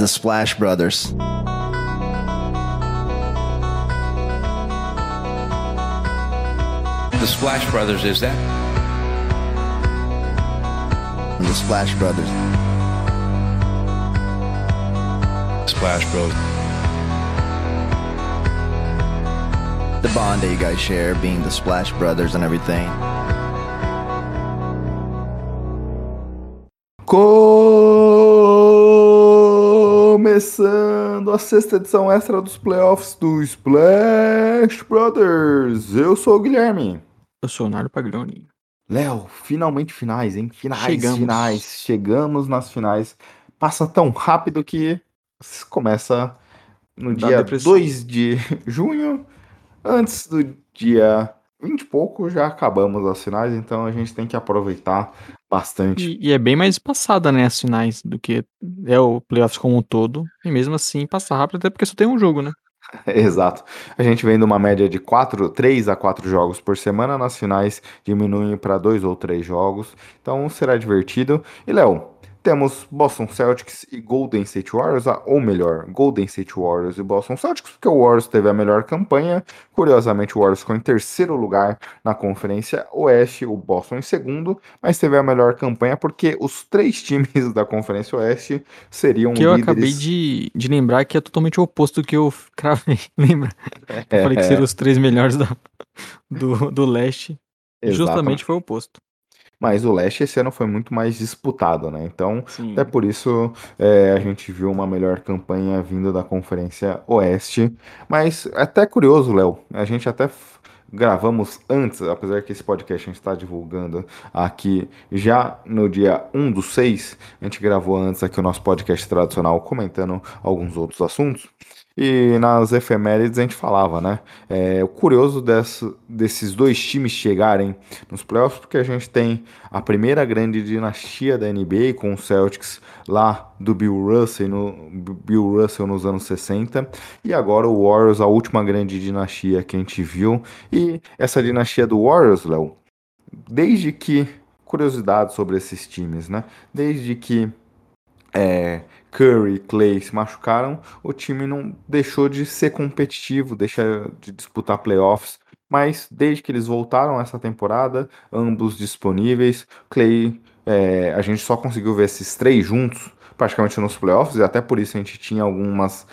The Splash Brothers. The Splash Brothers, is that? The Splash Brothers. Splash Bros. The bond that you guys share, being the Splash Brothers and everything. Começando a sexta edição extra dos playoffs do Splash Brothers. Eu sou o Guilherme. Eu sou o Nardo Paglioni. Léo, finalmente finais, hein? Finais, Chegamos. finais. Chegamos nas finais. Passa tão rápido que começa no dia depressão. 2 de junho. Antes do dia 20 e pouco já acabamos as finais, então a gente tem que aproveitar bastante. E, e é bem mais passada, né, as finais, do que é o playoffs como um todo. E mesmo assim passa rápido, até porque só tem um jogo, né? Exato. A gente vem de uma média de 4, 3 a 4 jogos por semana, nas finais diminuem para 2 ou 3 jogos. Então será divertido. E Léo, temos Boston Celtics e Golden State Warriors, ah, ou melhor, Golden State Warriors e Boston Celtics, porque o Warriors teve a melhor campanha. Curiosamente, o Warriors ficou em terceiro lugar na Conferência Oeste, o Boston em segundo, mas teve a melhor campanha porque os três times da Conferência Oeste seriam Que eu líderes. acabei de, de lembrar que é totalmente o oposto do que eu cravei. Lembra? Eu falei que seriam os três melhores da- do, do leste. Exatamente. Justamente foi o oposto. Mas o leste esse ano foi muito mais disputado, né? Então, Sim. até por isso é, a gente viu uma melhor campanha vindo da Conferência Oeste. Mas é até curioso, Léo, a gente até gravamos antes, apesar que esse podcast a gente está divulgando aqui já no dia 1 do 6, a gente gravou antes aqui o nosso podcast tradicional comentando alguns outros assuntos. E nas efemérides a gente falava, né? É, o curioso dessa- desses dois times chegarem nos playoffs, porque a gente tem a primeira grande dinastia da NBA com o Celtics lá do Bill Russell, no, Bill Russell nos anos 60, e agora o Warriors, a última grande dinastia que a gente viu. E essa dinastia do Warriors, Léo, desde que. Curiosidade sobre esses times, né? Desde que é, Curry Clay se machucaram, o time não deixou de ser competitivo, deixa de disputar playoffs. Mas desde que eles voltaram essa temporada, ambos disponíveis, Clay, é, a gente só conseguiu ver esses três juntos praticamente nos playoffs, e até por isso a gente tinha algumas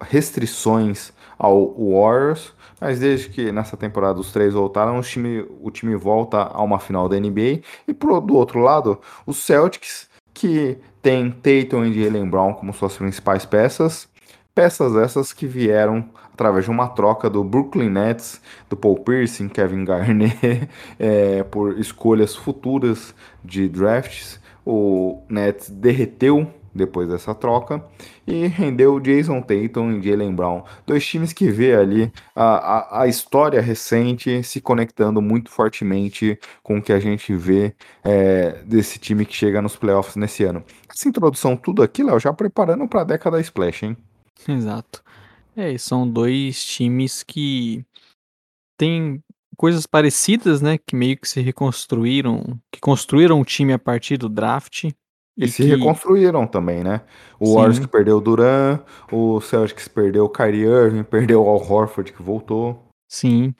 restrições ao Warriors. Mas desde que nessa temporada os três voltaram, o time, o time volta a uma final da NBA. E pro, do outro lado, os Celtics, que tem Tatum e Jalen Brown como suas principais peças. Peças essas que vieram através de uma troca do Brooklyn Nets, do Paul Pierce, Kevin Garnett, é, por escolhas futuras de drafts. O Nets derreteu depois dessa troca e rendeu Jason Tatum e Jalen Brown, dois times que vê ali a, a, a história recente se conectando muito fortemente com o que a gente vê é, desse time que chega nos playoffs nesse ano. Essa introdução, tudo aqui, Léo, já preparando para a década Splash, hein? Exato. É, são dois times que têm coisas parecidas, né? Que meio que se reconstruíram, que construíram o time a partir do draft. E, se que- reconstruíram também, né? O. Warriors que perdeu o Duran, o Celtics perdeu o Kyrie Irving, perdeu o Al Horford que voltou. Sim.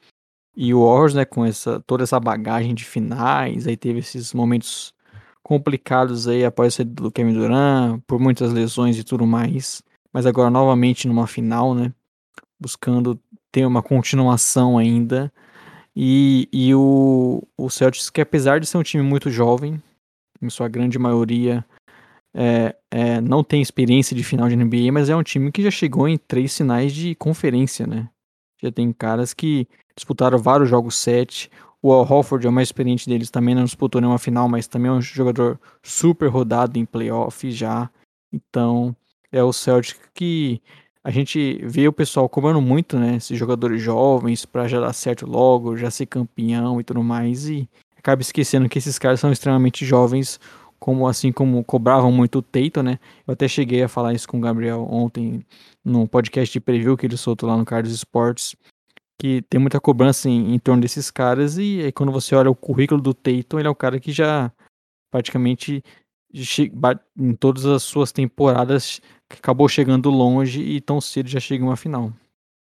E o Warriors, né, com essa, toda essa bagagem de finais, aí teve esses momentos complicados aí após saída do Kevin Durant, por muitas lesões e tudo mais. Mas agora novamente numa final, né, buscando ter uma continuação ainda. E, e o, o Celtics, que apesar de ser um time muito jovem, em sua grande maioria é, é, não tem experiência de final de NBA, mas é um time que já chegou em três finais de conferência, né? Já tem caras que disputaram vários jogos sete. O Al Horford é o mais experiente deles, também não disputou nenhuma final, mas também é um jogador super rodado em playoff já. Então, é o Celtic que a gente vê o pessoal cobrando muito, né? Esses jogadores jovens para já dar certo logo, já ser campeão e tudo mais. E acaba esquecendo que esses caras são extremamente jovens, como assim como cobravam muito o Tatum, né? Eu até cheguei a falar isso com o Gabriel ontem no podcast de preview que ele soltou lá no Carlos Esportes, que tem muita cobrança em, em torno desses caras e aí quando você olha o currículo do Tatum, ele é o cara que já praticamente em todas as suas temporadas acabou chegando longe e tão cedo já chega em uma final.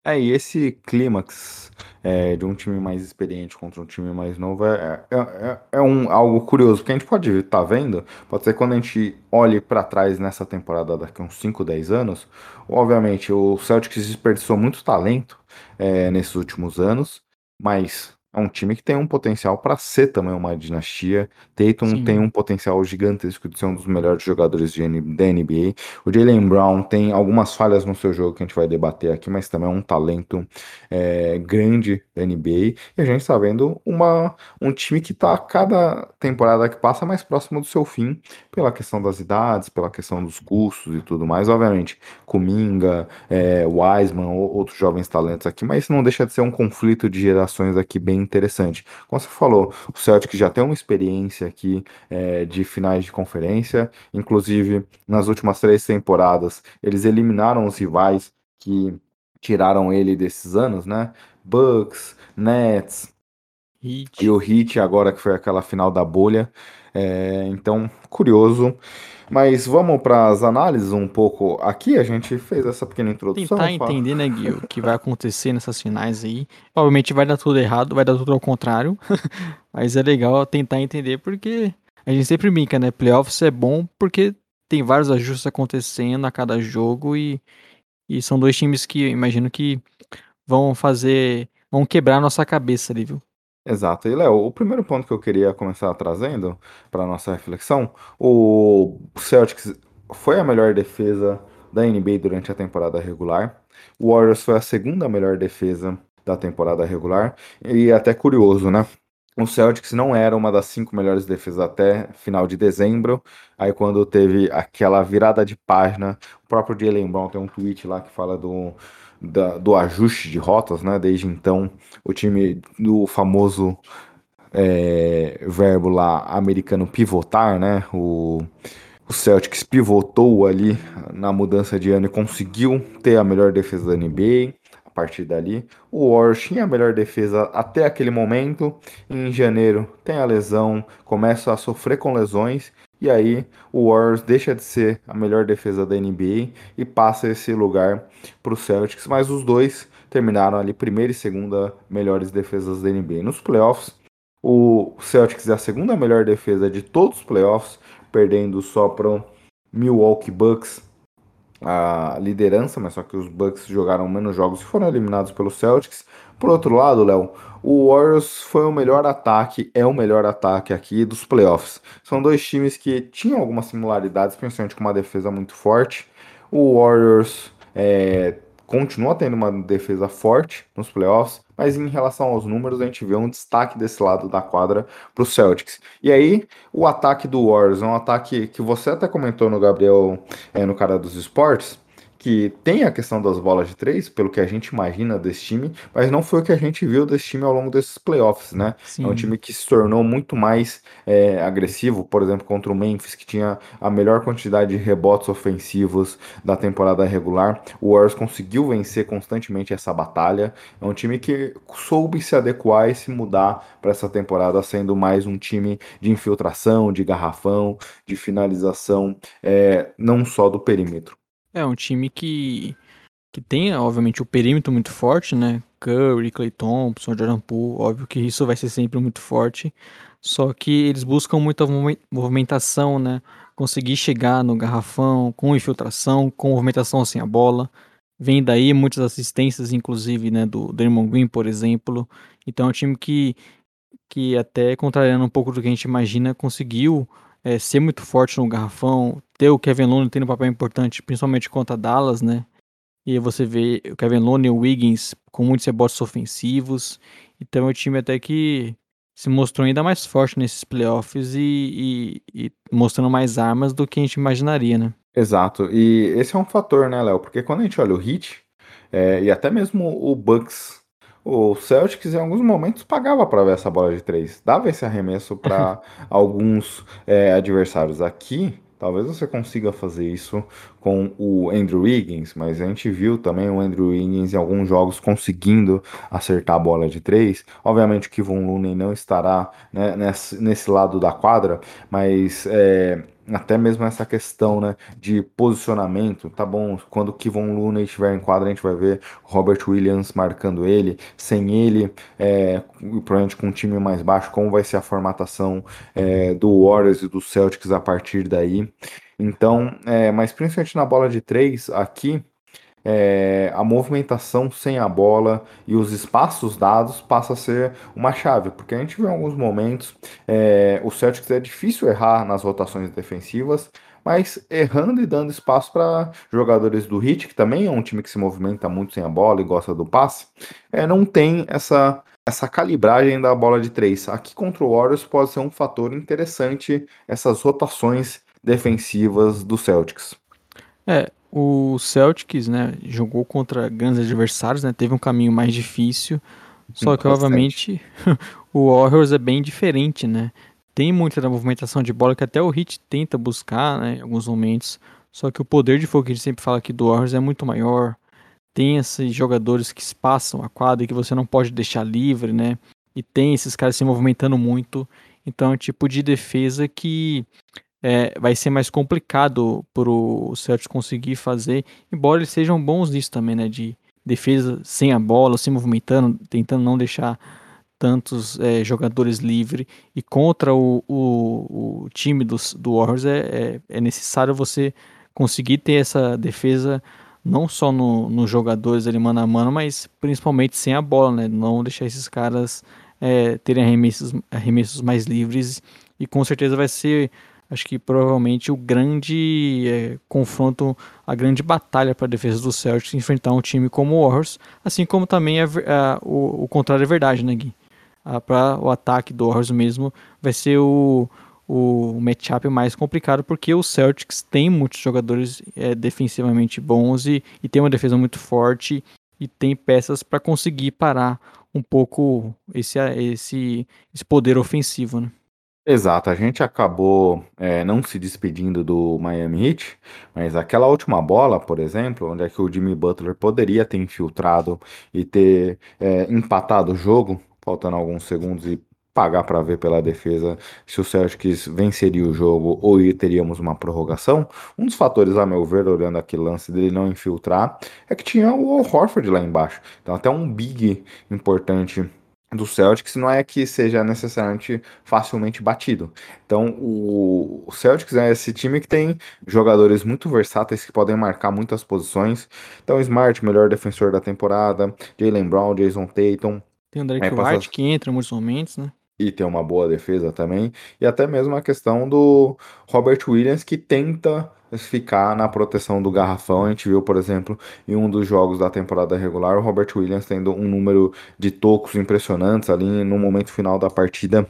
É, e esse clímax é, de um time mais experiente contra um time mais novo é, é, é, é um, algo curioso, porque a gente pode estar tá vendo, pode ser quando a gente olhe para trás nessa temporada daqui a uns 5, 10 anos, obviamente o Celtics desperdiçou muito talento é, nesses últimos anos, mas é um time que tem um potencial para ser também uma dinastia. Tatum Sim. tem um potencial gigantesco de ser um dos melhores jogadores de, da NBA. O Jalen Brown tem algumas falhas no seu jogo que a gente vai debater aqui, mas também é um talento é, grande da NBA. E a gente está vendo uma, um time que está a cada temporada que passa mais próximo do seu fim, pela questão das idades, pela questão dos custos e tudo mais. Obviamente, Kuminga, é, Wiseman, ou- outros jovens talentos aqui, mas não deixa de ser um conflito de gerações aqui bem interessante. Como você falou, o Celtic já tem uma experiência aqui é, de finais de conferência, inclusive nas últimas três temporadas eles eliminaram os rivais que tiraram ele desses anos, né? Bucks, Nets Heat. e o Heat agora que foi aquela final da bolha. É, então, curioso. Mas vamos para as análises um pouco. Aqui a gente fez essa pequena introdução. Tentar fa- entender, né, Gui, o que vai acontecer nessas finais aí. Obviamente vai dar tudo errado, vai dar tudo ao contrário. Mas é legal tentar entender porque a gente sempre brinca, né? Playoffs é bom porque tem vários ajustes acontecendo a cada jogo e, e são dois times que eu imagino que vão fazer. vão quebrar a nossa cabeça ali, viu? Exato. E, Léo, o primeiro ponto que eu queria começar trazendo para nossa reflexão, o Celtics foi a melhor defesa da NBA durante a temporada regular. O Warriors foi a segunda melhor defesa da temporada regular. E é até curioso, né? O Celtics não era uma das cinco melhores defesas até final de dezembro. Aí quando teve aquela virada de página, o próprio Jalen Brown tem um tweet lá que fala do, da- do ajuste de rotas, né? Desde então, o time do famoso é, verbo lá americano pivotar, né? O, o Celtics pivotou ali na mudança de ano e conseguiu ter a melhor defesa da NBA. A partir dali, o Warriors tinha a melhor defesa até aquele momento. Em janeiro tem a lesão, começa a sofrer com lesões. E aí o Warriors deixa de ser a melhor defesa da NBA e passa esse lugar para o Celtics. Mas os dois terminaram ali primeira e segunda melhores defesas da NBA. Nos playoffs, o Celtics é a segunda melhor defesa de todos os playoffs, perdendo só para o Milwaukee Bucks a liderança, mas só que os Bucks jogaram menos jogos e foram eliminados pelo Celtics. Por outro lado, Léo, o Warriors foi o melhor ataque, é o melhor ataque aqui dos playoffs. São dois times que tinham algumas similaridades, principalmente com uma defesa muito forte. O Warriors é, continua tendo uma defesa forte nos playoffs, mas em relação aos números, a gente vê um destaque desse lado da quadra para o Celtics. E aí, o ataque do Warriors é um ataque que você até comentou no Gabriel, é, no cara dos esportes, que tem a questão das bolas de três, pelo que a gente imagina desse time, mas não foi o que a gente viu desse time ao longo desses playoffs, né? Sim. É um time que se tornou muito mais é, agressivo, por exemplo, contra o Memphis, que tinha a melhor quantidade de rebotes ofensivos da temporada regular. O Warriors conseguiu vencer constantemente essa batalha. É um time que soube se adequar e se mudar para essa temporada, sendo mais um time de infiltração, de garrafão, de finalização, é, não só do perímetro. É um time que, que tem, obviamente, o perímetro muito forte, né? Curry, Clay Thompson, Jordan Poole, óbvio que isso vai ser sempre muito forte. Só que eles buscam muita movi- movimentação, né? Conseguir chegar no garrafão com infiltração, com movimentação sem a bola. Vem daí muitas assistências, inclusive, né? Do Draymond Green, por exemplo. Então é um time que, que até contrariando um pouco do que a gente imagina, conseguiu é, ser muito forte no garrafão, ter o Kevin Looney tendo um papel importante, principalmente contra Dallas, né? E você vê o Kevin Looney e o Wiggins com muitos rebotes ofensivos. Então é um time até que se mostrou ainda mais forte nesses playoffs e, e- e mostrando mais armas do que a gente imaginaria, né? Exato, e esse é um fator, né, Léo? Porque quando a gente olha o Heat, é, e até mesmo o Bucks, o Celtics em alguns momentos pagava para ver essa bola de três, dava esse arremesso para alguns é, adversários. Aqui, talvez você consiga fazer isso com o Andrew Wiggins, mas a gente viu também o Andrew Wiggins em alguns jogos conseguindo acertar a bola de três. Obviamente que Von Looney não estará né, nesse, nesse lado da quadra, mas é, até mesmo essa questão né, de posicionamento, tá bom? Quando o Kevon Looney estiver em quadra, a gente vai ver Robert Williams marcando ele. Sem ele, é, provavelmente com um time mais baixo, como vai ser a formatação é, do Warriors e do Celtics a partir daí. Então, é, mas principalmente na bola de três, aqui é, a movimentação sem a bola e os espaços dados passa a ser uma chave, porque a gente vê em alguns momentos é, o Celtics é difícil errar nas rotações defensivas, mas errando e dando espaço para jogadores do Heat, que também é um time que se movimenta muito sem a bola e gosta do passe, é, não tem essa essa calibragem da bola de três. Aqui contra o Warriors pode ser um fator interessante essas rotações defensivas do Celtics. É, o Celtics, né, jogou contra grandes adversários, né, teve um caminho mais difícil, só que obviamente o Warriors é bem diferente, né? Tem muita movimentação de bola que até o Heat tenta buscar, né, em alguns momentos, só que o poder de fogo que a gente sempre fala aqui do Warriors é muito maior. Tem esses jogadores que passam a quadra e que você não pode deixar livre, né? E tem esses caras se movimentando muito. Então é um tipo de defesa que é, vai ser mais complicado para o Celtics conseguir fazer, embora eles sejam bons nisso também, né? De defesa sem a bola, se movimentando, tentando não deixar tantos é, jogadores livres. E contra o, o, o time do, do Warriors é, é, é, necessário você conseguir ter essa defesa não só nos no jogadores ali mano a mano, mas principalmente sem a bola, né? Não deixar esses caras é, terem arremessos, arremessos mais livres. E com certeza vai ser acho que provavelmente o grande é, confronto, a grande batalha para a defesa do Celtics enfrentar um time como o Warriors, assim como também é, é, o, o, contrário é verdade, né, Gui? Ah, para o ataque do Warriors mesmo vai ser o, o matchup mais complicado porque o Celtics tem muitos jogadores é, defensivamente bons e, e tem uma defesa muito forte e tem peças para conseguir parar um pouco esse, esse, esse poder ofensivo, né? Exato, a gente acabou é, não se despedindo do Miami Heat, mas aquela última bola, por exemplo, onde é que o Jimmy Butler poderia ter infiltrado e ter é, empatado o jogo, faltando alguns segundos e pagar para ver pela defesa se o Celtics venceria o jogo ou teríamos uma prorrogação. Um dos fatores, a meu ver, olhando aquele lance dele não infiltrar, é que tinha o Horford lá embaixo. Então até um big importante do Celtics não é que seja necessariamente facilmente batido. Então, o Celtics é esse time que tem jogadores muito versáteis que podem marcar muitas posições. Então, Smart, melhor defensor da temporada, Jalen Brown, Jason Tatum. Tem o Derek é, White que entra em muitos momentos, né? e tem uma boa defesa também, e até mesmo a questão do Robert Williams que tenta ficar na proteção do garrafão. A gente viu, por exemplo, em um dos jogos da temporada regular, o Robert Williams tendo um número de tocos impressionantes ali no momento final da partida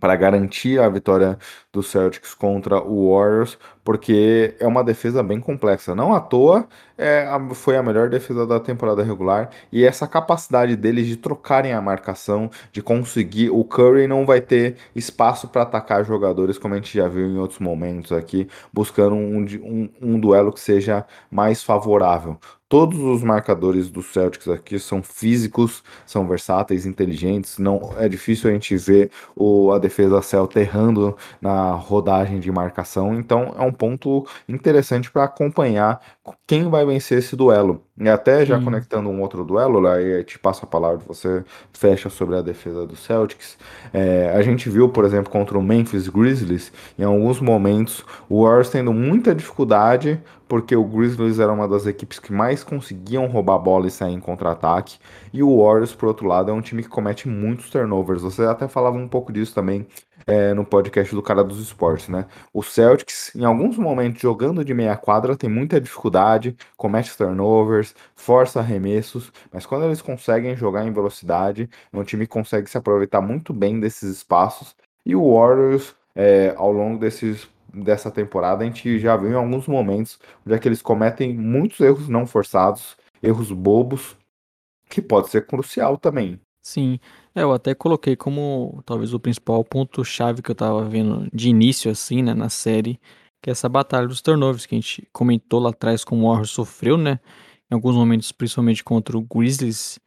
para garantir a vitória do Celtics contra o Warriors, porque é uma defesa bem complexa. Não à toa é, foi a melhor defesa da temporada regular e essa capacidade deles de trocarem a marcação, de conseguir. O Curry não vai ter espaço para atacar jogadores, como a gente já viu em outros momentos aqui, buscando um, um, um duelo que seja mais favorável. Todos os marcadores do Celtics aqui são físicos, são versáteis, inteligentes. Não é difícil a gente ver o, a defesa Celta errando na rodagem de marcação. Então é um ponto interessante para acompanhar quem vai vencer esse duelo. E até já conectando um outro duelo, lá e te passo a palavra, você fecha sobre a defesa do Celtics. É, a gente viu, por exemplo, contra o Memphis Grizzlies, em alguns momentos, o Warriors tendo muita dificuldade, porque o Grizzlies era uma das equipes que mais conseguiam roubar a bola e sair em contra-ataque. E o Warriors, por outro lado, é um time que comete muitos turnovers. Você até falava um pouco disso também é, no podcast do cara dos esportes, né? O Celtics, em alguns momentos, jogando de meia quadra, tem muita dificuldade, comete turnovers, força arremessos, mas quando eles conseguem jogar em velocidade, um time consegue se aproveitar muito bem desses espaços. E o Warriors, é, ao longo desses dessa temporada, a gente já viu em alguns momentos onde é que eles cometem muitos erros não forçados, erros bobos, que pode ser crucial também. Sim, é, eu até coloquei como talvez o principal ponto-chave que eu tava vendo de início, assim, né, na série, que é essa batalha dos turnovers que a gente comentou lá atrás como o Warriors sofreu, né? Em alguns momentos, principalmente contra o Grizzlies,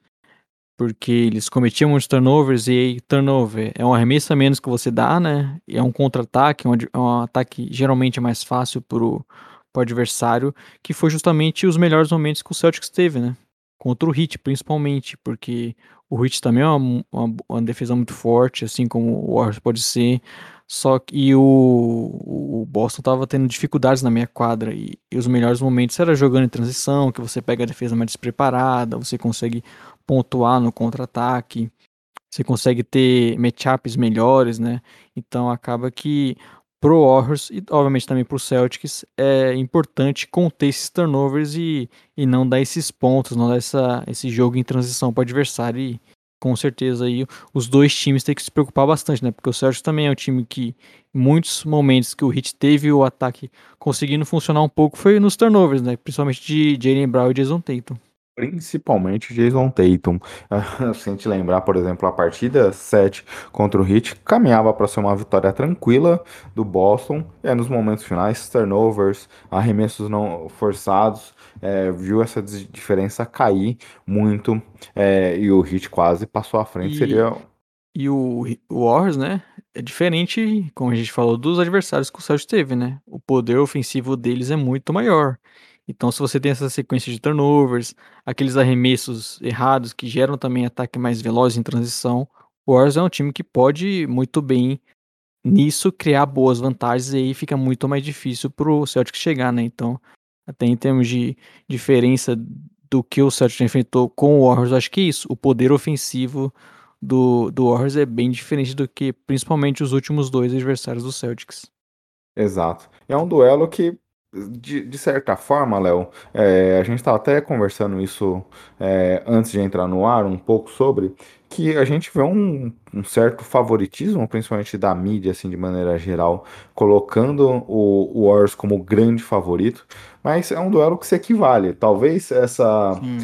porque eles cometiam muitos turnovers e aí turnover é um arremesso a menos que você dá, né? É um contra-ataque, é um, é ataque geralmente mais fácil pro, pro adversário, que foi justamente os melhores momentos que o Celtics teve, né? Contra o Heat, principalmente, porque o Heat também é uma, uma, uma defesa muito forte, assim como o Warriors pode ser. Só que o, o Boston tava tendo dificuldades na minha quadra e, e, os melhores momentos era jogando em transição, que você pega a defesa mais despreparada, você consegue pontuar no contra-ataque, você consegue ter matchups melhores, né? Então acaba que pro Warriors e obviamente também pro Celtics é importante conter esses turnovers e, e não dar esses pontos, não dar essa, esse jogo em transição para o adversário e com certeza aí os dois times têm que se preocupar bastante, né? Porque o Celtics também é um time que em muitos momentos que o Heat teve o ataque conseguindo funcionar um pouco foi nos turnovers, né? Principalmente de Jalen Brown e Jason Tatum principalmente Jason Tatum. Se a gente lembrar, por exemplo, a partida 7 contra o Heat, caminhava para ser uma vitória tranquila do Boston, e aí nos momentos finais, turnovers, arremessos não forçados, é, viu essa diferença cair muito, é, e o Heat quase passou à frente, e, seria... E o, o Warriors, né, é diferente, como a gente falou, dos adversários que o Celtics teve, né? O poder ofensivo deles é muito maior. Então, se você tem essa sequência de turnovers, aqueles arremessos errados que geram também ataque mais veloz em transição, o Warriors é um time que pode muito bem nisso criar boas vantagens e aí fica muito mais difícil pro Celtics chegar, né? Então, até em termos de diferença do que o Celtics enfrentou com o Warriors, acho que é isso. O poder ofensivo do, do Warriors é bem diferente do que principalmente os últimos dois adversários do Celtics. Exato. É um duelo que de, de, certa forma, Léo, é, a gente estava até conversando isso é, antes de entrar no ar, um pouco sobre que a gente vê um, um, certo favoritismo, principalmente da mídia, assim, de maneira geral, colocando o, o Warriors como grande favorito, mas é um duelo que se equivale. Talvez essa hum.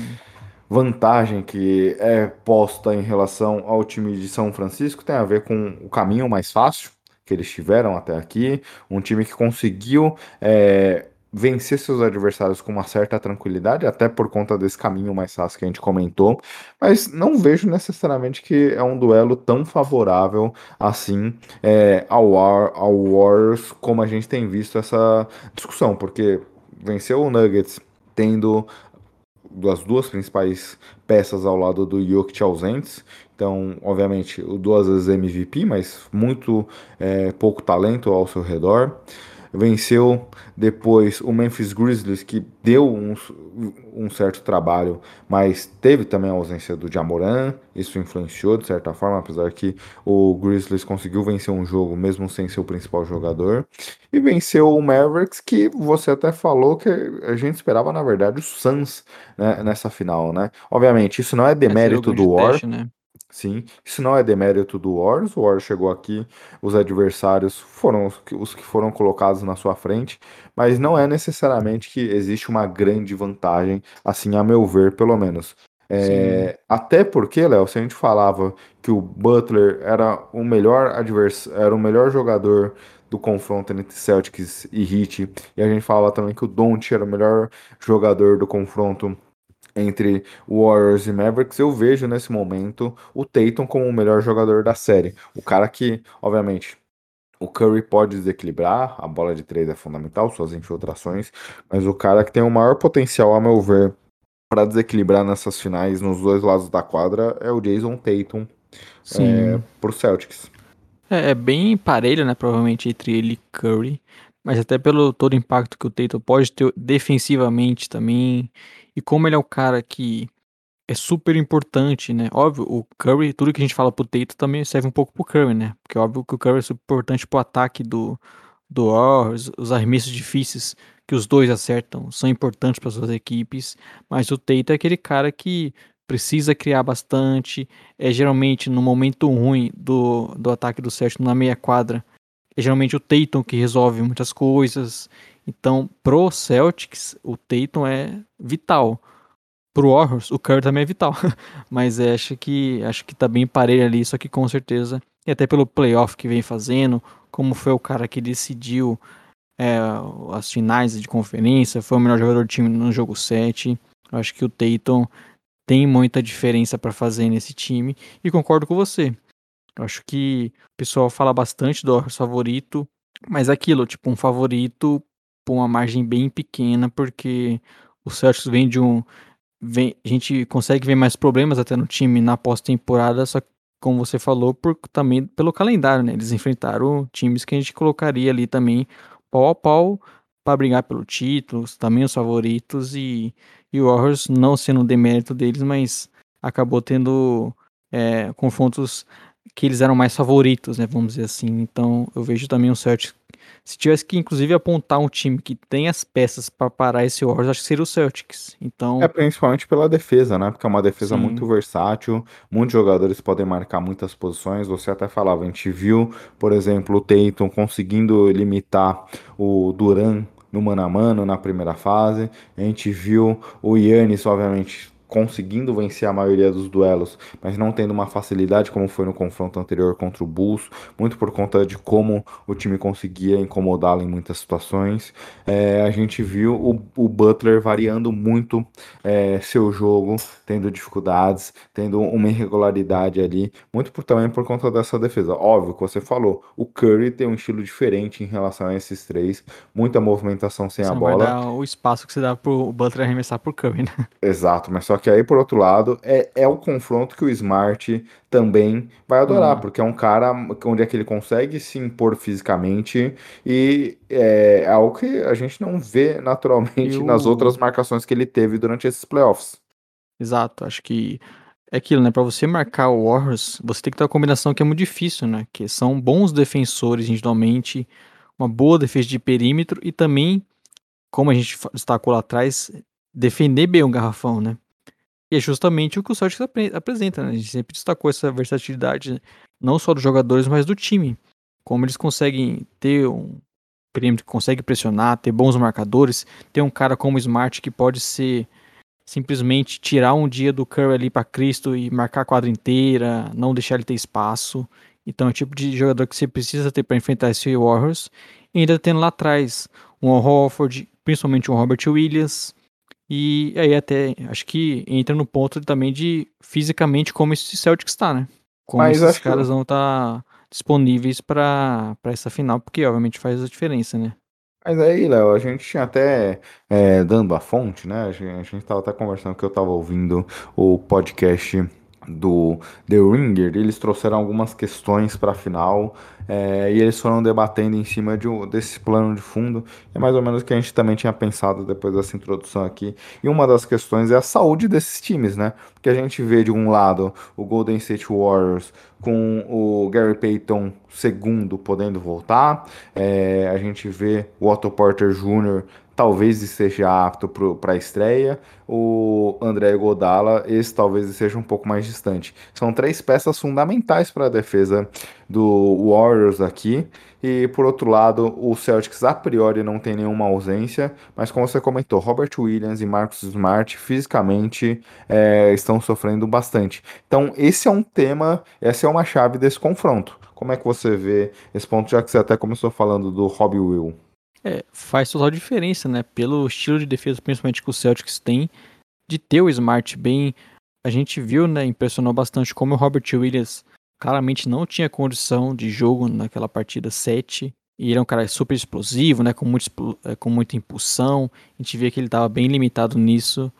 vantagem que é posta em relação ao time de São Francisco tenha a ver com o caminho mais fácil que eles tiveram até aqui, um time que conseguiu é, vencer seus adversários com uma certa tranquilidade, até por conta desse caminho mais fácil que a gente comentou, mas não vejo necessariamente que é um duelo tão favorável assim é, ao, War, ao Warriors como a gente tem visto essa discussão, porque venceu o Nuggets tendo das duas principais peças ao lado do Jokic ausentes, então, obviamente, o duas vezes MVP, mas muito é, pouco talento ao seu redor. Venceu depois o Memphis Grizzlies, que deu um, um certo trabalho, mas teve também a ausência do Jamoran. Isso influenciou de certa forma, apesar que o Grizzlies conseguiu vencer um jogo mesmo sem ser o principal jogador. E venceu o Mavericks, que você até falou que a gente esperava, na verdade, o Suns né, nessa final, né? Obviamente, isso não é demérito do War. Teste, né? Sim, isso não é demérito do Warriors. O Warriors chegou aqui, os adversários foram os que, os que foram colocados na sua frente, mas não é necessariamente que existe uma grande vantagem, assim, a meu ver, pelo menos. É, até porque, Léo, se a gente falava que o Butler era o melhor adversário, era o melhor jogador do confronto entre Celtics e Heat, e a gente falava também que o Don't era o melhor jogador do confronto entre Warriors e Mavericks, eu vejo nesse momento o Tatum como o melhor jogador da série. O cara que, obviamente, o Curry pode desequilibrar, a bola de três é fundamental, suas infiltrações, mas o cara que tem o maior potencial, a meu ver, para desequilibrar nessas finais nos dois lados da quadra é o Jason Tatum Sim. É, pro Celtics. É, é bem parelho, né? Provavelmente entre ele e Curry. Mas até pelo todo o impacto que o Tatum pode ter defensivamente também e como ele é o cara que é super importante, né? Óbvio, o Curry, tudo que a gente fala pro Tatum também serve um pouco pro Curry, né? Porque óbvio que o Curry é super importante pro ataque do, do Warriors, os arremessos difíceis que os dois acertam são importantes para suas equipes, mas o Tatum é aquele cara que precisa criar bastante, é geralmente no momento ruim do, do ataque do Celtics na meia quadra, é geralmente o Tatum que resolve muitas coisas, então, pro Celtics, o Tatum é vital. Pro Warriors, o Curry também é vital. Mas é, acho que acho que tá bem parelho ali, só que com certeza, e até pelo playoff que vem fazendo, como foi o cara que decidiu é, as finais de conferência, foi o melhor jogador do time no jogo 7. Eu acho que o Tatum tem muita diferença para fazer nesse time e concordo com você. Acho que o pessoal fala bastante do favorito, mas é aquilo, tipo, um favorito por uma margem bem pequena, porque o Celtics vem de um. Vem, a gente consegue ver mais problemas até no time na pós-temporada, só que, como você falou, por, também pelo calendário, né? Eles enfrentaram times que a gente colocaria ali também pau a pau para brigar pelo título, também os favoritos, e, e o Warriors não sendo um demérito deles, mas acabou tendo é, confrontos que eles eram mais favoritos, né, vamos dizer assim. Então, eu vejo também o Celtics se tivesse que inclusive apontar um time que tem as peças para parar esse Warriors, acho que seria o Celtics. Então, É principalmente pela defesa, né? Porque é uma defesa Sim. muito versátil, muitos jogadores podem marcar muitas posições. Você até falava, a gente viu, por exemplo, o Tatum conseguindo limitar o Duran no mano a mano na primeira fase. A gente viu o Yannis, obviamente, conseguindo vencer a maioria dos duelos, mas não tendo uma facilidade como foi no confronto anterior contra o Bulls, muito por conta de como o time conseguia incomodá-lo em muitas situações. É, a gente viu o, o Butler variando muito é, seu jogo, tendo dificuldades, tendo uma irregularidade ali, muito por, também por conta dessa defesa. Óbvio que você falou, o Curry tem um estilo diferente em relação a esses três, muita movimentação sem você a bola. o espaço que você dá pro Butler arremessar pro Curry, né? Exato, mas só que aí, por outro lado, é, é o confronto que o Smart também vai adorar, Hum. porque é um cara onde é que ele consegue se impor fisicamente e é algo que a gente não vê naturalmente E nas o- outras marcações que ele teve durante esses playoffs. Exato, acho que é aquilo, né? Pra você marcar o Warriors, você tem que ter uma combinação que é muito difícil, né? Que são bons defensores individualmente, uma boa defesa de perímetro e também, como a gente destacou lá atrás, defender bem o garrafão, né? E é justamente o que o Celtics apre- apresenta, né? A gente sempre destacou essa versatilidade, né? não só dos jogadores, mas do time. Como eles conseguem ter um perímetro que consegue pressionar, ter bons marcadores, ter um cara como o Smart que pode ser simplesmente tirar um dia do Curry ali pra Cristo e marcar a quadra inteira, não deixar ele ter espaço. Então é o tipo de jogador que você precisa ter para enfrentar esse Warriors. E ainda tendo lá atrás um Al Horford, principalmente um Robert Williams. E aí até acho que entra no ponto também de fisicamente como esse Celtics está, né? Como Mas esses acho que- caras vão estar disponíveis para essa final, porque obviamente faz a diferença, né? Mas aí, Léo, a gente tinha até, é, dando a fonte, né? A gente, a gente tava até conversando que eu tava ouvindo o podcast do The Ringer, eles trouxeram algumas questões para a final é, e eles foram debatendo em cima de, desse plano de fundo. É mais ou menos o que a gente também tinha pensado depois dessa introdução aqui. E uma das questões é a saúde desses times, né? Porque a gente vê de um lado o Golden State Warriors com o Gary Payton segundo podendo voltar, é, a gente vê o Otto Porter Jr. talvez esteja apto para a estreia, o André Godala, esse talvez seja um pouco mais distante. São três peças fundamentais para a defesa do Warriors aqui. E por outro lado, o Celtics a priori não tem nenhuma ausência, mas como você comentou, Robert Williams e Marcus Smart fisicamente é, estão sofrendo bastante. Então, esse é um tema, essa é uma chave desse confronto. Como é que você vê esse ponto, já que você até começou falando do Robbie Will? É, faz total diferença, né? Pelo estilo de defesa, principalmente que o Celtics tem, de ter o Smart bem. A gente viu, né? Impressionou bastante como o Robert Williams claramente não tinha condição de jogo naquela partida 7. E ele é um cara super explosivo, né? Com, muito, é, com muita impulsão. A gente vê que ele estava bem limitado nisso.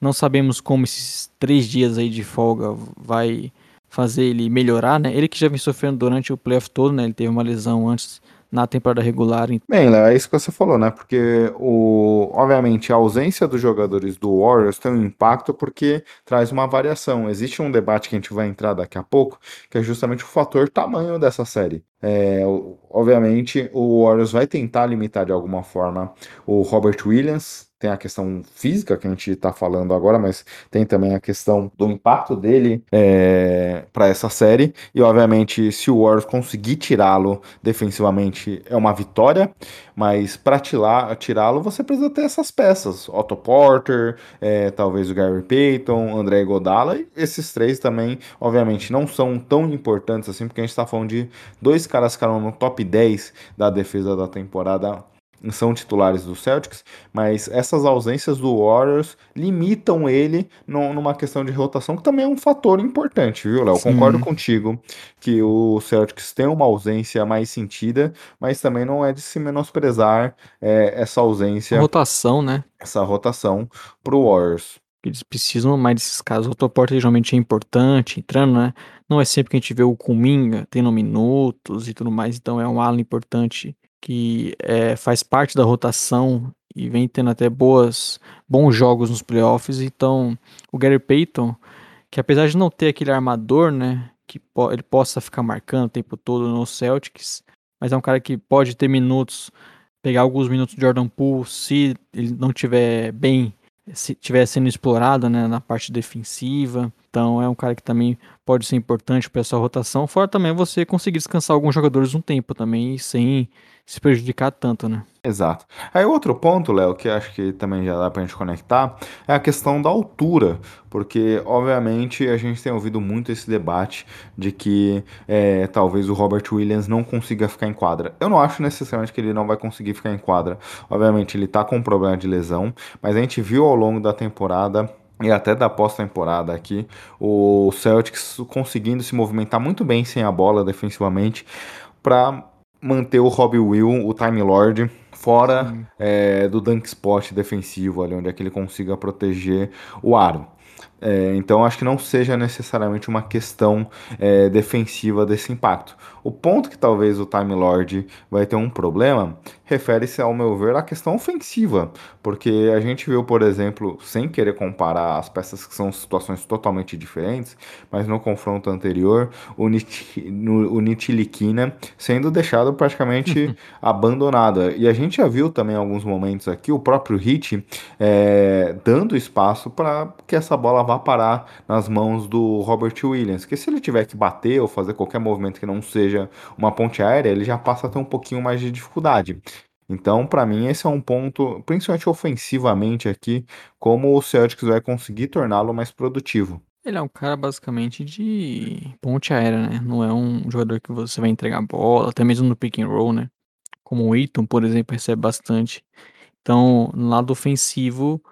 Não sabemos como esses três dias aí de folga vai fazer ele melhorar, né? Ele que já vem sofrendo durante o playoff todo, né? Ele teve uma lesão antes na temporada regular, Bem, Léo, é isso que você falou, né? Porque, o, obviamente, a ausência dos jogadores do Warriors tem um impacto porque traz uma variação. Existe um debate que a gente vai entrar daqui a pouco, que é justamente o fator tamanho dessa série. É, obviamente, o Warriors vai tentar limitar de alguma forma o Robert Williams. Tem a questão física que a gente está falando agora, mas tem também a questão do impacto dele para essa série. E, obviamente, se o Warriors conseguir tirá-lo defensivamente, é uma vitória. Mas para tirá-lo, você precisa ter essas peças: Otto Porter, é, talvez o Gary Payton, André Godala. E esses três também, obviamente, não são tão importantes assim, porque a gente está falando de dois caras que ficaram no top 10 da defesa da temporada são titulares do Celtics, mas essas ausências do Warriors limitam ele no, numa questão de rotação, que também é um fator importante, viu, Léo? Concordo contigo que o Celtics tem uma ausência mais sentida, mas também não é de se menosprezar é, essa ausência. Rotação, né? Essa rotação pro Warriors. Eles precisam mais desses casos. O autoporte geralmente é importante, entrando, né? Não é sempre que a gente vê o Kuminga tendo minutos e tudo mais, então é um ala importante que é, faz parte da rotação e vem tendo até boas, bons jogos nos playoffs. Então, o Gary Payton, que apesar de não ter aquele armador, né, que po ele possa ficar marcando o tempo todo no Celtics, mas é um cara que pode ter minutos, pegar alguns minutos de Jordan Poole se ele não tiver bem, se tiver sendo explorado, né, na parte defensiva. Então é um cara que também pode ser importante para essa rotação. Fora também você conseguir descansar alguns jogadores um tempo também, sem se prejudicar tanto, né? Exato. Aí outro ponto, Léo, que acho que também já dá pra gente conectar, é a questão da altura, porque obviamente a gente tem ouvido muito esse debate de que é, talvez o Robert Williams não consiga ficar em quadra. Eu não acho necessariamente que ele não vai conseguir ficar em quadra. Obviamente ele tá com um problema de lesão, mas a gente viu ao longo da temporada e até da pós-temporada aqui, o Celtics conseguindo se movimentar muito bem sem a bola defensivamente para manter o Robbie Will, o Time Lord, fora é, do dunk spot defensivo, ali onde é que ele consiga proteger o aro. É, então acho que não seja necessariamente uma questão é, defensiva desse impacto. O ponto que talvez o Time Lord vai ter um problema refere-se, ao meu ver, à questão ofensiva, porque a gente viu, por exemplo, sem querer comparar as peças que são situações totalmente diferentes, mas no confronto anterior, o, Nit o Nitilikina sendo deixado praticamente abandonado. E a gente já viu também em alguns momentos aqui o próprio Hit é, dando espaço para que essa bola vá parar nas mãos do Robert Williams, que se ele tiver que bater ou fazer qualquer movimento que não seja uma ponte aérea, ele já passa a ter um pouquinho mais de dificuldade. Então, para mim, esse é um ponto, principalmente ofensivamente aqui, como o Celtics vai conseguir torná-lo mais produtivo. Ele é um cara basicamente de ponte aérea, né? Não é um jogador que você vai entregar a bola, até mesmo no pick and roll, né? Como o Aiton, por exemplo, recebe bastante. Então, no lado ofensivo,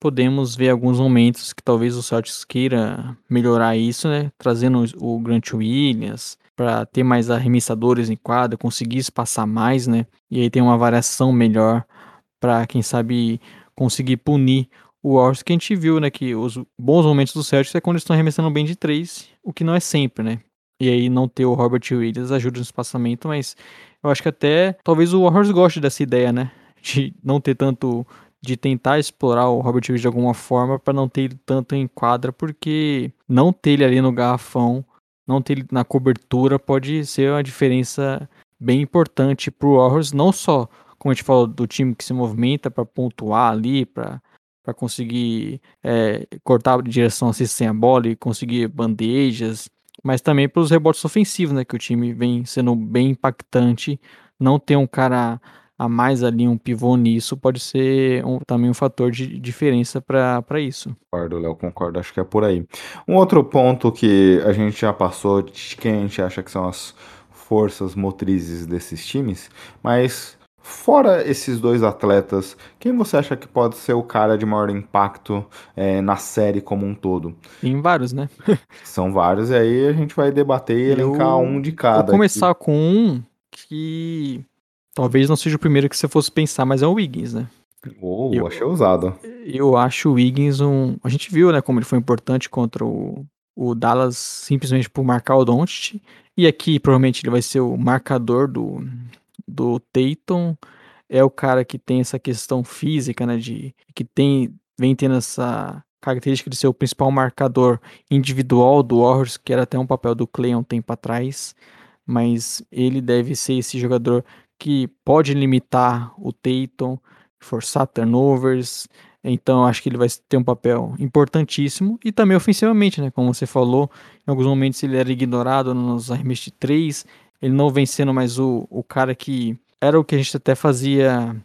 podemos ver alguns momentos que talvez o Celtics queira melhorar isso, né? Trazendo o Grant Williams para ter mais arremessadores em quadra, conseguir espaçar mais, né? E aí tem uma variação melhor para quem sabe conseguir punir o Warriors que a gente viu, né? Que os bons momentos do Celtics é quando eles estão arremessando bem de três, o que não é sempre, né? E aí não ter o Robert Williams ajuda no espaçamento, mas eu acho que até talvez o Warriors goste dessa ideia, né? De não ter tanto de tentar explorar o Robert Williams de alguma forma para não ter ele tanto em quadra, porque não ter ele ali no garrafão, não ter ele na cobertura pode ser uma diferença bem importante para o Warriors, não só como a gente falou do time que se movimenta para pontuar ali, para para conseguir é, cortar a direção assim sem a bola e conseguir bandejas, mas também pelos rebotes ofensivos, né? Que o time vem sendo bem impactante. Não ter um cara a mais ali, um pivô nisso, pode ser um, também um fator de diferença para isso. Concordo, Léo, concordo, acho que é por aí. Um outro ponto que a gente já passou de quem a gente acha que são as forças motrizes desses times, mas Fora esses dois atletas, quem você acha que pode ser o cara de maior impacto é, na série como um todo? Tem vários, né? São vários, e aí a gente vai debater e elencar Eu um de cada. Vou começar aqui. com um que talvez não seja o primeiro que você fosse pensar, mas é o Wiggins, né? Oh, eu achei ousado. Eu acho o Wiggins um. A gente viu, né, como ele foi importante contra o, o Dallas simplesmente por marcar o Doncic. E aqui provavelmente ele vai ser o marcador do, do Tatum é o cara que tem essa questão física, né, de que tem vem tendo essa característica de ser o principal marcador individual do Warriors, que era até um papel do Clay um tempo atrás, mas ele deve ser esse jogador que pode limitar o Tatum, forçar turnovers, então acho que ele vai ter um papel importantíssimo e também ofensivamente, né? Como você falou, em alguns momentos ele era ignorado nos arremessos de três, ele não vem sendo mais o, o cara que era o que a gente até fazia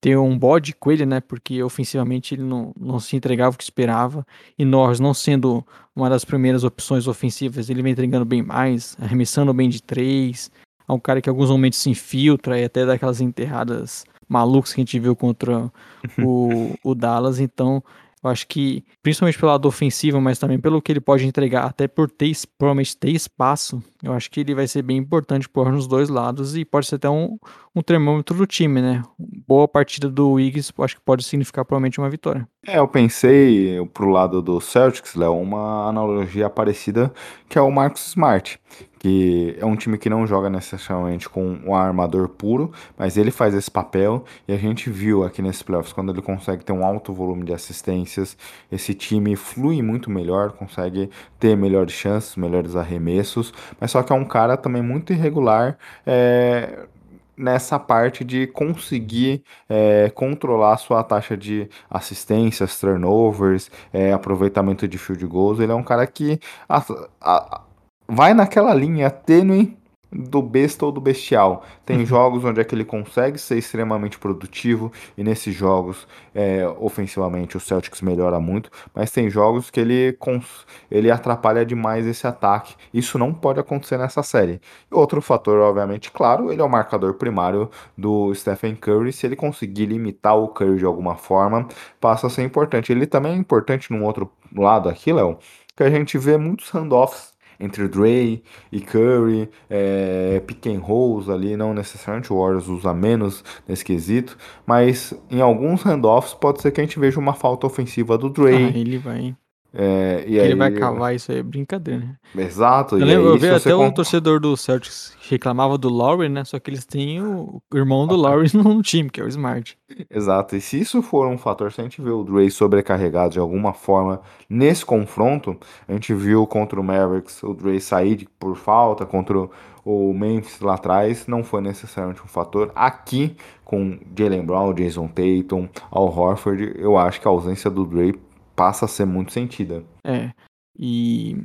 ter um bode com ele, né? Porque ofensivamente ele não, não se entregava o que esperava. E Norris, não sendo uma das primeiras opções ofensivas, ele vem entregando bem mais, arremessando bem de três. É um cara que em alguns momentos se infiltra e até dá aquelas enterradas malucos que a gente viu contra o, o Dallas. Então, eu acho que, principalmente pelo lado ofensivo, mas também pelo que ele pode entregar, até por ter, provavelmente ter espaço, eu acho que ele vai ser bem importante por nos dois lados e pode ser até um, um termômetro do time, né? Boa partida do Wiggins, acho que pode significar provavelmente uma vitória. É, eu pensei pro lado do Celtics, Léo, uma analogia parecida que é o Marcus Smart, que é um time que não joga necessariamente com um armador puro, mas ele faz esse papel e a gente viu aqui nesses playoffs quando ele consegue ter um alto volume de assistências, esse time flui muito melhor, consegue ter melhores chances, melhores arremessos, mas só que é um cara também muito irregular. É nessa parte de conseguir é, controlar sua taxa de assistências, turnovers, é, aproveitamento de field goals. Ele é um cara que a, a, vai naquela linha tênue do besta ou do bestial. Tem uhum. jogos onde é que ele consegue ser extremamente produtivo e nesses jogos é, ofensivamente o Celtics melhora muito, mas tem jogos que ele, ele atrapalha demais esse ataque. Isso não pode acontecer nessa série. Outro fator, obviamente, claro, ele é o marcador primário do Stephen Curry. Se ele conseguir limitar o Curry de alguma forma, passa a ser importante. Ele também é importante num outro lado aqui, Léo, que a gente vê muitos handoffs entre Dre e Curry, é, pick and rolls ali, não necessariamente o Warriors usa menos nesse quesito, mas em alguns handoffs pode ser que a gente veja uma falta ofensiva do Dre. Ah, ele vai. É, e ele aí... vai cavar isso aí, é brincadeira, né? Exato. Eu lembro, eu vi até o torcedor do Celtics reclamava do Lowry, né? Só que eles têm o irmão do Lowry no time, que é o Smart. Exato. E se isso for um fator, se a gente vê o Dre sobrecarregado de alguma forma nesse confronto, a gente viu contra o Mavericks o Dre sair por falta, contra o Memphis lá atrás, não foi necessariamente um fator. Aqui, com Jalen Brown, Jason Tatum, Al Horford, eu acho que a ausência do Dre passa a ser muito sentida. É. E,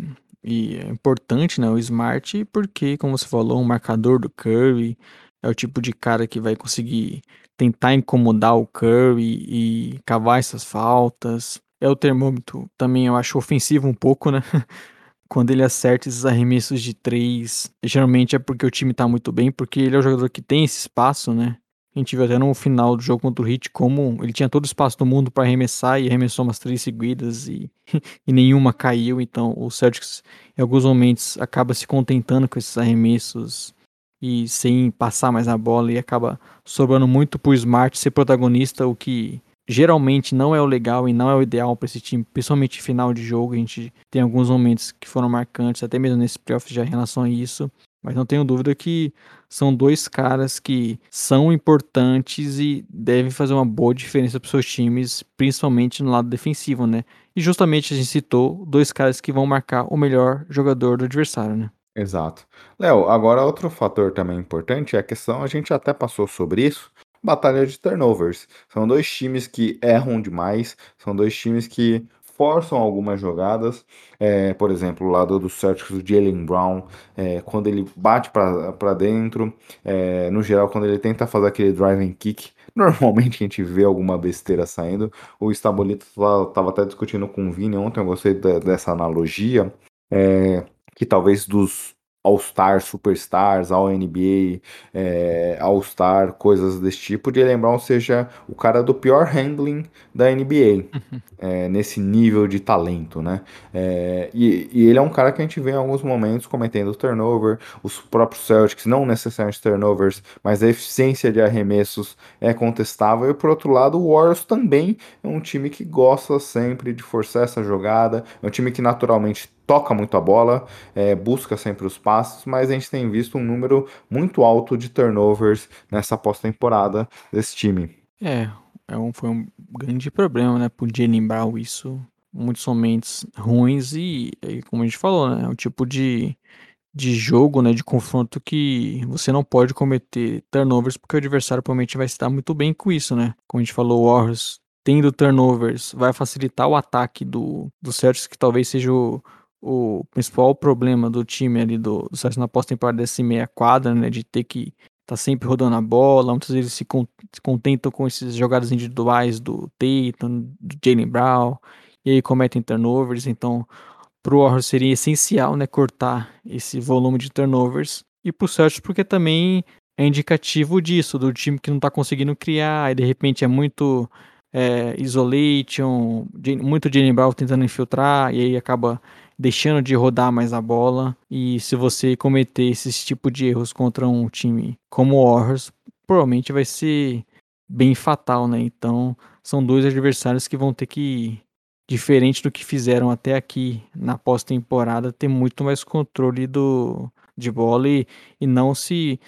e é importante, né, o Smart, porque, como você falou, um marcador do Curry é o tipo de cara que vai conseguir tentar incomodar o Curry e cavar essas faltas. É o termômetro também, eu acho ofensivo um pouco, né? Quando ele acerta esses arremessos de três, geralmente é porque o time tá muito bem, porque ele é o jogador que tem esse espaço, né? A gente viu até no final do jogo contra o Heat como ele tinha todo o espaço do mundo para arremessar e arremessou umas três seguidas e, e nenhuma caiu. Então o Celtics em alguns momentos acaba se contentando com esses arremessos e sem passar mais a bola e acaba sobrando muito pro Smart ser protagonista, o que geralmente não é o legal e não é o ideal para esse time, principalmente final de jogo. A gente tem alguns momentos que foram marcantes, até mesmo nesse playoff já em relação a isso. Mas não tenho dúvida que são dois caras que são importantes e devem fazer uma boa diferença para os seus times, principalmente no lado defensivo, né? E justamente a gente citou dois caras que vão marcar o melhor jogador do adversário, né? Exato. Léo, agora outro fator também importante é a questão, a gente até passou sobre isso, batalha de turnovers. São dois times que erram demais, são dois times que forçam algumas jogadas. É, por exemplo, o lado do Celtics, o Jalen Brown, é, quando ele bate para dentro, é, no geral, quando ele tenta fazer aquele driving kick, normalmente a gente vê alguma besteira saindo. O Stabolito estava até discutindo com o Vini ontem, eu gostei dessa analogia, é, que talvez dos All-Star, Superstars, All-NBA, é, All-Star, coisas desse tipo, de Brown seja o cara do pior handling da NBA, é, nesse nível de talento, né? É, e, e, ele é um cara que a gente vê em alguns momentos cometendo turnover, os próprios Celtics, não necessariamente turnovers, mas a eficiência de arremessos é contestável, e por outro lado, o Warriors também é um time que gosta sempre de forçar essa jogada, é um time que naturalmente toca muito a bola, é, busca sempre os passos, mas a gente tem visto um número muito alto de turnovers nessa pós-temporada desse time. É, é um, foi um grande problema, né, pro Jalen Brown isso, muitos momentos ruins e, e, como a gente falou, né, é um tipo de, de jogo, né, de confronto que você não pode cometer turnovers porque o adversário provavelmente vai estar muito bem com isso, né, como a gente falou, o Warriors tendo turnovers vai facilitar o ataque do, do Celtics, que talvez seja o o principal problema do time ali do, do Celtics na pós-temporada desse meia quadra, né, de ter que tá sempre rodando a bola, muitas vezes se, con se contentam com esses jogadas individuais do Tatum, do Jalen Brown, e aí cometem turnovers, então pro Warriors seria essencial, né, cortar esse volume de turnovers, e pro Celtics porque também é indicativo disso, do time que não tá conseguindo criar, e de repente é muito é, isolation, muito Jalen Brown tentando infiltrar, e aí acaba deixando de rodar mais a bola. E se você cometer esses tipo de erros contra um time como o Warriors, provavelmente vai ser bem fatal, né? Então, são dois adversários que vão ter que, diferente do que fizeram até aqui na pós-temporada, ter muito mais controle do, de bola e, e não se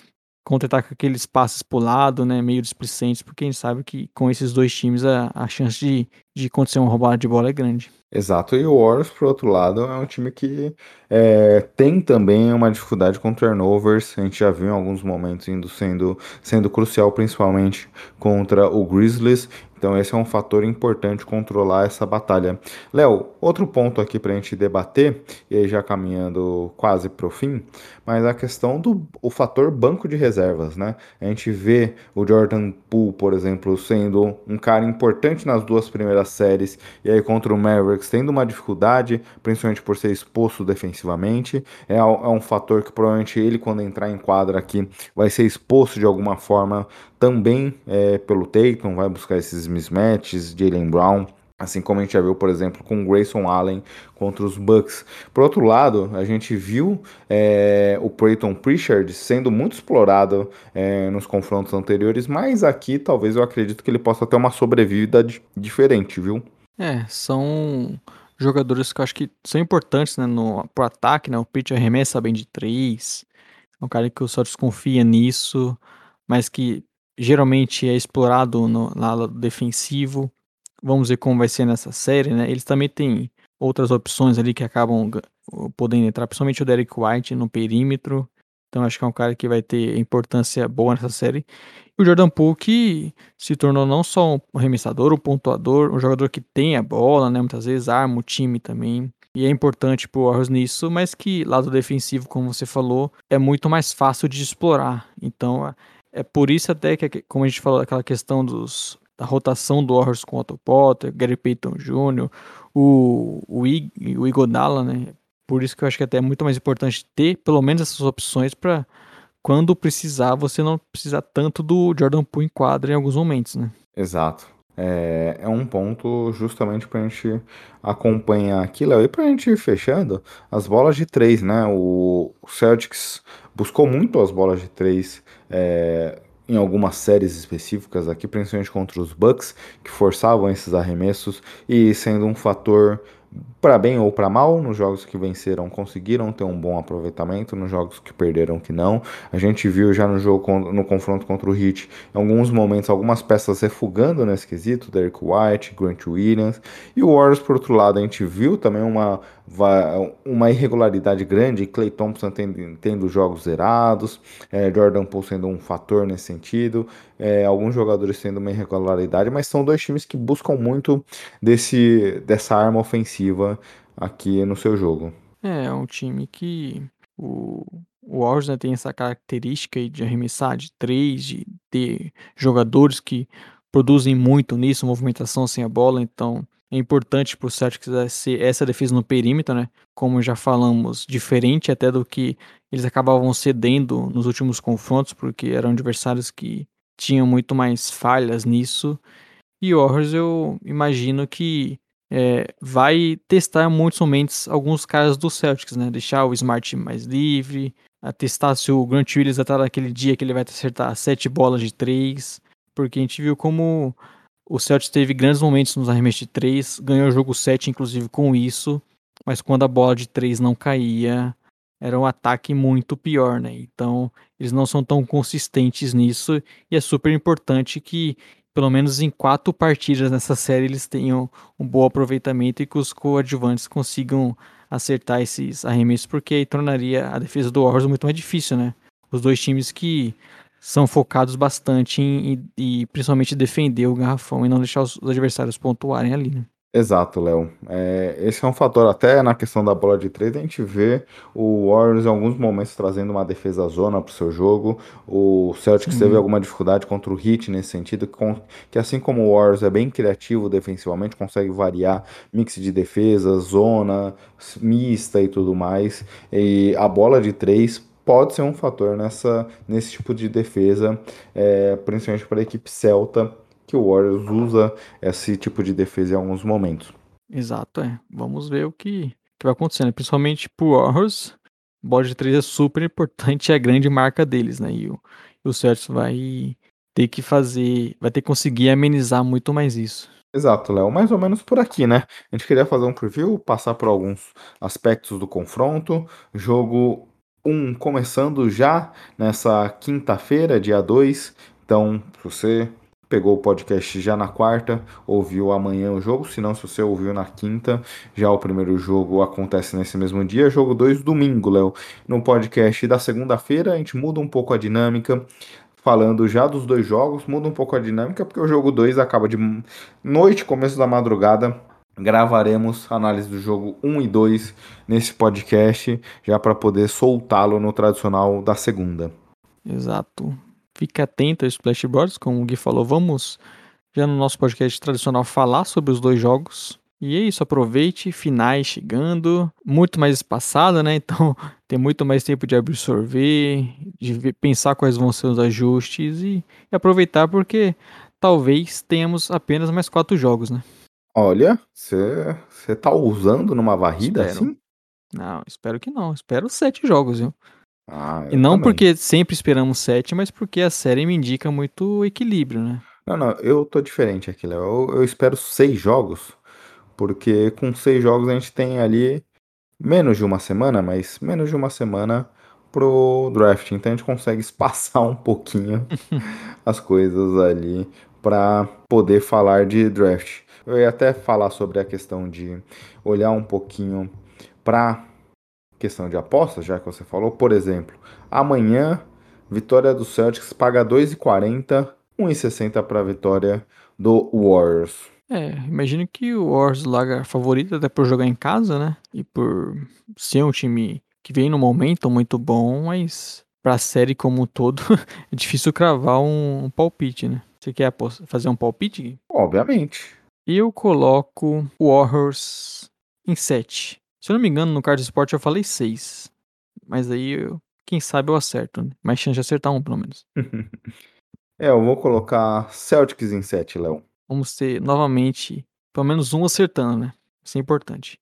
contentar com aqueles passes pro lado, né, meio displicentes, porque a gente sabe que com esses dois times a, a chance de, de acontecer uma roubada de bola é grande. Exato, e o Warriors, por outro lado, é um time que é, tem também uma dificuldade com turnovers. A gente já viu em alguns momentos indo sendo, sendo crucial, principalmente contra o Grizzlies. Então esse é um fator importante controlar essa batalha. Léo, outro ponto aqui para a gente debater, e aí já caminhando quase para o fim, mas a questão do o fator banco de reservas, né? A gente vê o Jordan Poole, por exemplo, sendo um cara importante nas duas primeiras séries, e aí contra o Mavericks tendo uma dificuldade, principalmente por ser exposto defensivamente. É, é um fator que provavelmente ele, quando entrar em quadra aqui, vai ser exposto de alguma forma também é, pelo Tatum, vai buscar esses mismatches, Jalen Brown, assim como a gente já viu, por exemplo, com Grayson Allen contra os Bucks. Por outro lado, a gente viu é, o Peyton Pritchard sendo muito explorado é, nos confrontos anteriores, mas aqui talvez eu acredito que ele possa ter uma sobrevida diferente, viu? É, são jogadores que eu acho que são importantes né, no, pro ataque, né? O Pritchard arremessa bem de três, é um cara que o só desconfia nisso, mas que geralmente é explorado no lado defensivo. Vamos ver como vai ser nessa série, né? Eles também têm outras opções ali que acabam podendo entrar, principalmente o Derek White no perímetro. Então acho que é um cara que vai ter importância boa nessa série. E o Jordan Poole que se tornou não só um arremessador, um pontuador, um jogador que tem a bola, né? Muitas vezes arma o time também. E é importante pro Warriors nisso, mas que lado defensivo, como você falou, é muito mais fácil de explorar. Então é por isso até que, como a gente falou, aquela questão dos, da rotação do Warriors com Otto Potter, Gary Payton Jr., o, o, I, o Igodala, né? Por isso que eu acho que até é muito mais importante ter pelo menos essas opções para quando precisar, você não precisar tanto do Jordan Poole em quadra em alguns momentos, né? Exato. É, é um ponto justamente para a gente acompanhar aqui, Léo. E para a gente ir fechando, as bolas de três, né? O Celtics buscou muito as bolas de três é, em algumas séries específicas aqui, principalmente contra os Bucks, que forçavam esses arremessos e sendo um fator para bem ou para mal, nos jogos que venceram conseguiram ter um bom aproveitamento, nos jogos que perderam que não. A gente viu já no jogo no confronto contra o Heat, em alguns momentos algumas peças refugando nesse quesito, Derek White, Grant Williams, e o Warriors por outro lado, a gente viu também uma uma irregularidade grande, Clay Thompson tendo, tendo jogos zerados, é, Jordan Poole sendo um fator nesse sentido, é, alguns jogadores tendo uma irregularidade, mas são dois times que buscam muito desse, dessa arma ofensiva aqui no seu jogo. É, é um time que o, o Warriors né, tem essa característica de arremessar de três, de ter jogadores que produzem muito nisso, movimentação sem a bola, então é importante para o Celtics ser essa defesa no perímetro, né? Como já falamos, diferente até do que eles acabavam cedendo nos últimos confrontos, porque eram adversários que tinham muito mais falhas nisso. E Warriors eu imagino que é, vai testar muitos momentos alguns caras do Celtics, né? Deixar o Smart mais livre, testar se o Grant Williams estar naquele dia que ele vai acertar sete bolas de três, porque a gente viu como o Celtics teve grandes momentos nos arremessos de 3, ganhou o jogo 7, inclusive, com isso. Mas quando a bola de 3 não caía, era um ataque muito pior, né? Então, eles não são tão consistentes nisso. E é super importante que, pelo menos em quatro partidas nessa série, eles tenham um bom aproveitamento e que os coadjuvantes consigam acertar esses arremessos, porque aí tornaria a defesa do Warriors muito mais difícil, né? Os dois times que são focados bastante em, e principalmente defender o garrafão e não deixar os, adversários pontuarem ali, né? Exato, Léo. É, esse é um fator, até na questão da bola de três, a gente vê o Warriors em alguns momentos trazendo uma defesa zona para o seu jogo. O Celtics teve alguma dificuldade contra o Heat nesse sentido, que, que assim como o Warriors é bem criativo defensivamente, consegue variar mix de defesa, zona, mista e tudo mais. E a bola de três pode ser um fator nessa, nesse tipo de defesa, é, principalmente para a equipe celta, que o Warriors usa esse tipo de defesa em alguns momentos. Exato, é. Vamos ver o que, que vai acontecendo. Principalmente pro Warriors, bola de 3 é super importante, é a grande marca deles, né? E o, e o Celtics vai ter que fazer, vai ter que conseguir amenizar muito mais isso. Exato, Léo. Mais ou menos por aqui, né? A gente queria fazer um preview, passar por alguns aspectos do confronto. Jogo 1 começando já nessa quinta-feira, dia 2. Então, se você pegou o podcast já na quarta, ouviu amanhã o jogo, se não, se você ouviu na quinta, já o primeiro jogo acontece nesse mesmo dia, jogo 2 domingo, Léo. No podcast da segunda-feira, a gente muda um pouco a dinâmica, falando já dos dois jogos, muda um pouco a dinâmica, porque o jogo 2 acaba de noite, começo da madrugada. Gravaremos análise do jogo 1 e 2 nesse podcast, já para poder soltá-lo no tradicional da segunda. Exato. Fique atento aos Splash Brothers, como o Gui falou, vamos já no nosso podcast tradicional falar sobre os dois jogos. E é isso, aproveite, finais chegando, muito mais espaçada, né? Então tem muito mais tempo de absorver, de pensar quais vão ser os ajustes e, e aproveitar porque talvez tenhamos apenas mais quatro jogos, né? Olha, você tá usando numa varrida Espero. assim? Não, espero que não. Espero sete jogos, viu? Ah, E não também. porque sempre esperamos sete, mas porque a série me indica muito equilíbrio, né? Não, não, eu tô diferente aqui, Léo. Eu, eu espero seis jogos, porque com seis jogos a gente tem ali menos de uma semana, mas menos de uma semana pro draft. Então a gente consegue espaçar um pouquinho as coisas ali para poder falar de draft. Eu ia até falar sobre a questão de olhar um pouquinho para questão de apostas, já que você falou. Por exemplo, amanhã, vitória do Celtics paga 2,40, 1,60 para a vitória do Warriors. É, imagino que o Warriors larga favorito até por jogar em casa, né? E por ser um time que vem num momento muito bom, mas pra série como um todo é difícil cravar um, um palpite, né? Você quer fazer um palpite? Obviamente. Eu coloco o Warriors em 7. Se eu não me engano, no Card Sport eu falei 6. Mas aí, eu- quem sabe eu acerto, né? Mais chance de acertar um, pelo menos. É, eu vou colocar Celtics em 7, Léo. Vamos ter novamente pelo menos um acertando, né? Isso é importante.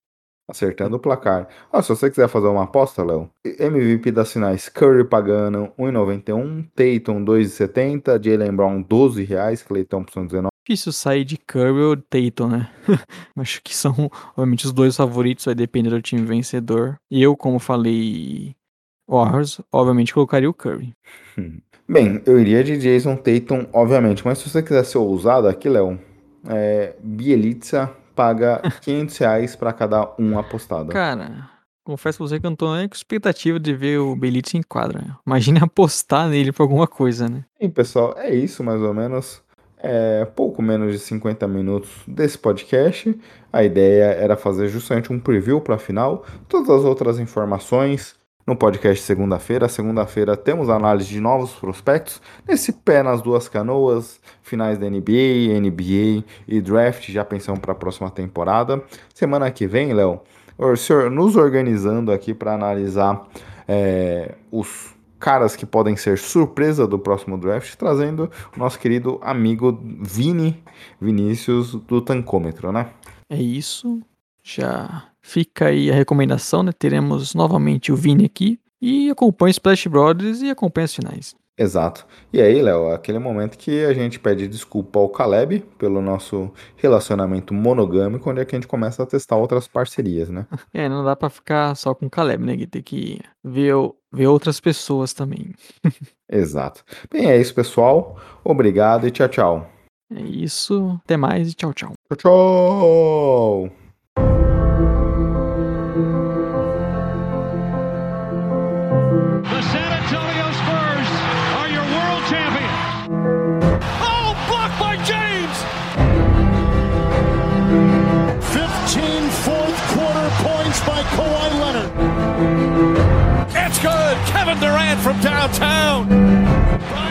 Acertando o placar. Ah, se você quiser fazer uma aposta, Léo, MVP das finais, Curry pagando 1,91, Tatum 2,70, Jalen Brown 12 reais, Clay Thompson 19. Difícil sair de Curry ou Tatum, né? Acho que são, obviamente, os dois favoritos, vai depender do time vencedor. E eu, como falei, Warriors, obviamente colocaria o Curry. Bem, eu iria de Jason Tatum, obviamente, mas se você quiser ser ousado aqui, Léo, é, Bielitsa paga 500 reais para cada um apostado. Cara, confesso pra você que eu não tô nem com expectativa de ver o Belitz em quadra. Imagine apostar nele por alguma coisa, né? E pessoal, é isso mais ou menos. É pouco menos de 50 minutos desse podcast. A ideia era fazer justamente um preview para a final. Todas as outras informações no podcast segunda-feira. Segunda-feira temos análise de novos prospectos. Nesse pé nas duas canoas, finais da NBA, NBA e draft. Já pensamos para a próxima temporada. Semana que vem, Léo, nos organizando aqui para analisar é, os caras que podem ser surpresa do próximo draft, trazendo o nosso querido amigo Vini Vinícius do Tancômetro, né? É isso. Já fica aí a recomendação, né? Teremos novamente o Vini aqui. E acompanhe Splash Brothers e acompanhe as finais. Exato. E aí, Léo, aquele momento que a gente pede desculpa ao Caleb pelo nosso relacionamento monogâmico, onde é que a gente começa a testar outras parcerias, né? É, não dá pra ficar só com o Caleb, né? Tem que ver, ver outras pessoas também. Exato. Bem, é isso, pessoal. Obrigado e tchau, tchau. É isso. Até mais e tchau, tchau. Tchau, tchau! Durant from downtown.